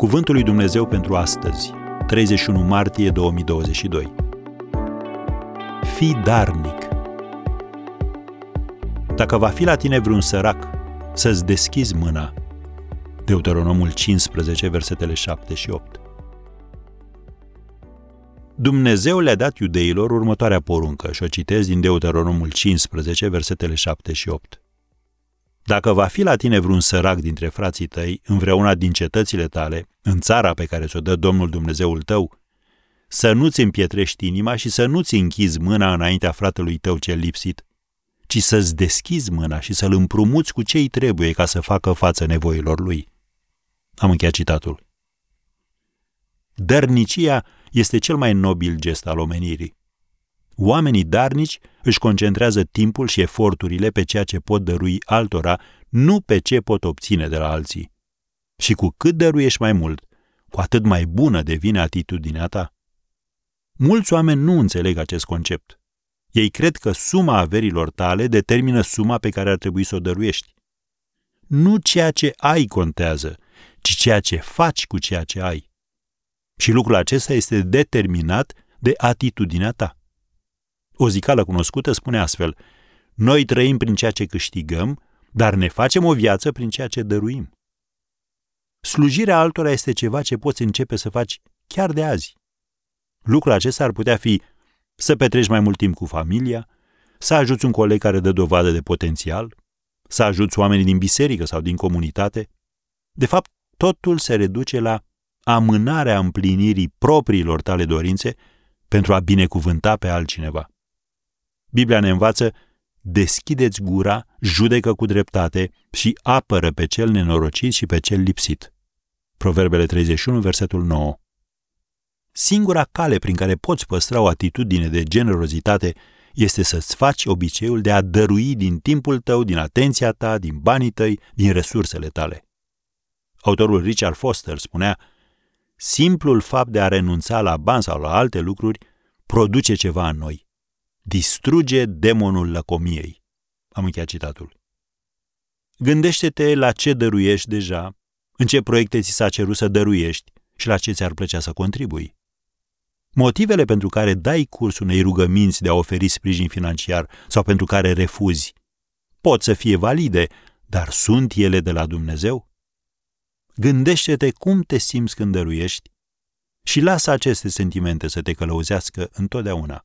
Cuvântul lui Dumnezeu pentru astăzi, 31 martie 2022. Fii darnic. Dacă va fi la tine vreun sărac, să-ți deschizi mâna. Deuteronomul 15, versetele 7 și 8. Dumnezeu le-a dat iudeilor următoarea poruncă și o citez din Deuteronomul 15, versetele 7 și 8. Dacă va fi la tine vreun sărac dintre frații tăi, în vreuna din cetățile tale, în țara pe care ți-o dă Domnul Dumnezeul tău, să nu-ți împietrești inima și să nu-ți închizi mâna înaintea fratelui tău cel lipsit, ci să-ți deschizi mâna și să-l împrumuți cu ce-i trebuie ca să facă față nevoilor lui. Am încheiat citatul. Dărnicia este cel mai nobil gest al omenirii. Oamenii darnici își concentrează timpul și eforturile pe ceea ce pot dărui altora, nu pe ce pot obține de la alții. Și cu cât dăruiești mai mult, cu atât mai bună devine atitudinea ta. Mulți oameni nu înțeleg acest concept. Ei cred că suma averilor tale determină suma pe care ar trebui să o dăruiești. Nu ceea ce ai contează, ci ceea ce faci cu ceea ce ai. Și lucrul acesta este determinat de atitudinea ta. O zicală cunoscută spune astfel, noi trăim prin ceea ce câștigăm, dar ne facem o viață prin ceea ce dăruim. Slujirea altora este ceva ce poți începe să faci chiar de azi. Lucrul acesta ar putea fi să petreci mai mult timp cu familia, să ajuți un coleg care dă dovadă de potențial, să ajuți oamenii din biserică sau din comunitate. De fapt, totul se reduce la amânarea împlinirii propriilor tale dorințe pentru a binecuvânta pe altcineva. Biblia ne învață, deschideți gura, judecă cu dreptate și apără pe cel nenorocit și pe cel lipsit. Proverbele 31, versetul 9. Singura cale prin care poți păstra o atitudine de generozitate este să-ți faci obiceiul de a dărui din timpul tău, din atenția ta, din banii tăi, din resursele tale. Autorul Richard Foster spunea, simplul fapt de a renunța la bani sau la alte lucruri produce ceva în noi distruge demonul lăcomiei. Am încheiat citatul. Gândește-te la ce dăruiești deja, în ce proiecte ți s-a cerut să dăruiești și la ce ți-ar plăcea să contribui. Motivele pentru care dai curs unei rugăminți de a oferi sprijin financiar sau pentru care refuzi pot să fie valide, dar sunt ele de la Dumnezeu? Gândește-te cum te simți când dăruiești și lasă aceste sentimente să te călăuzească întotdeauna.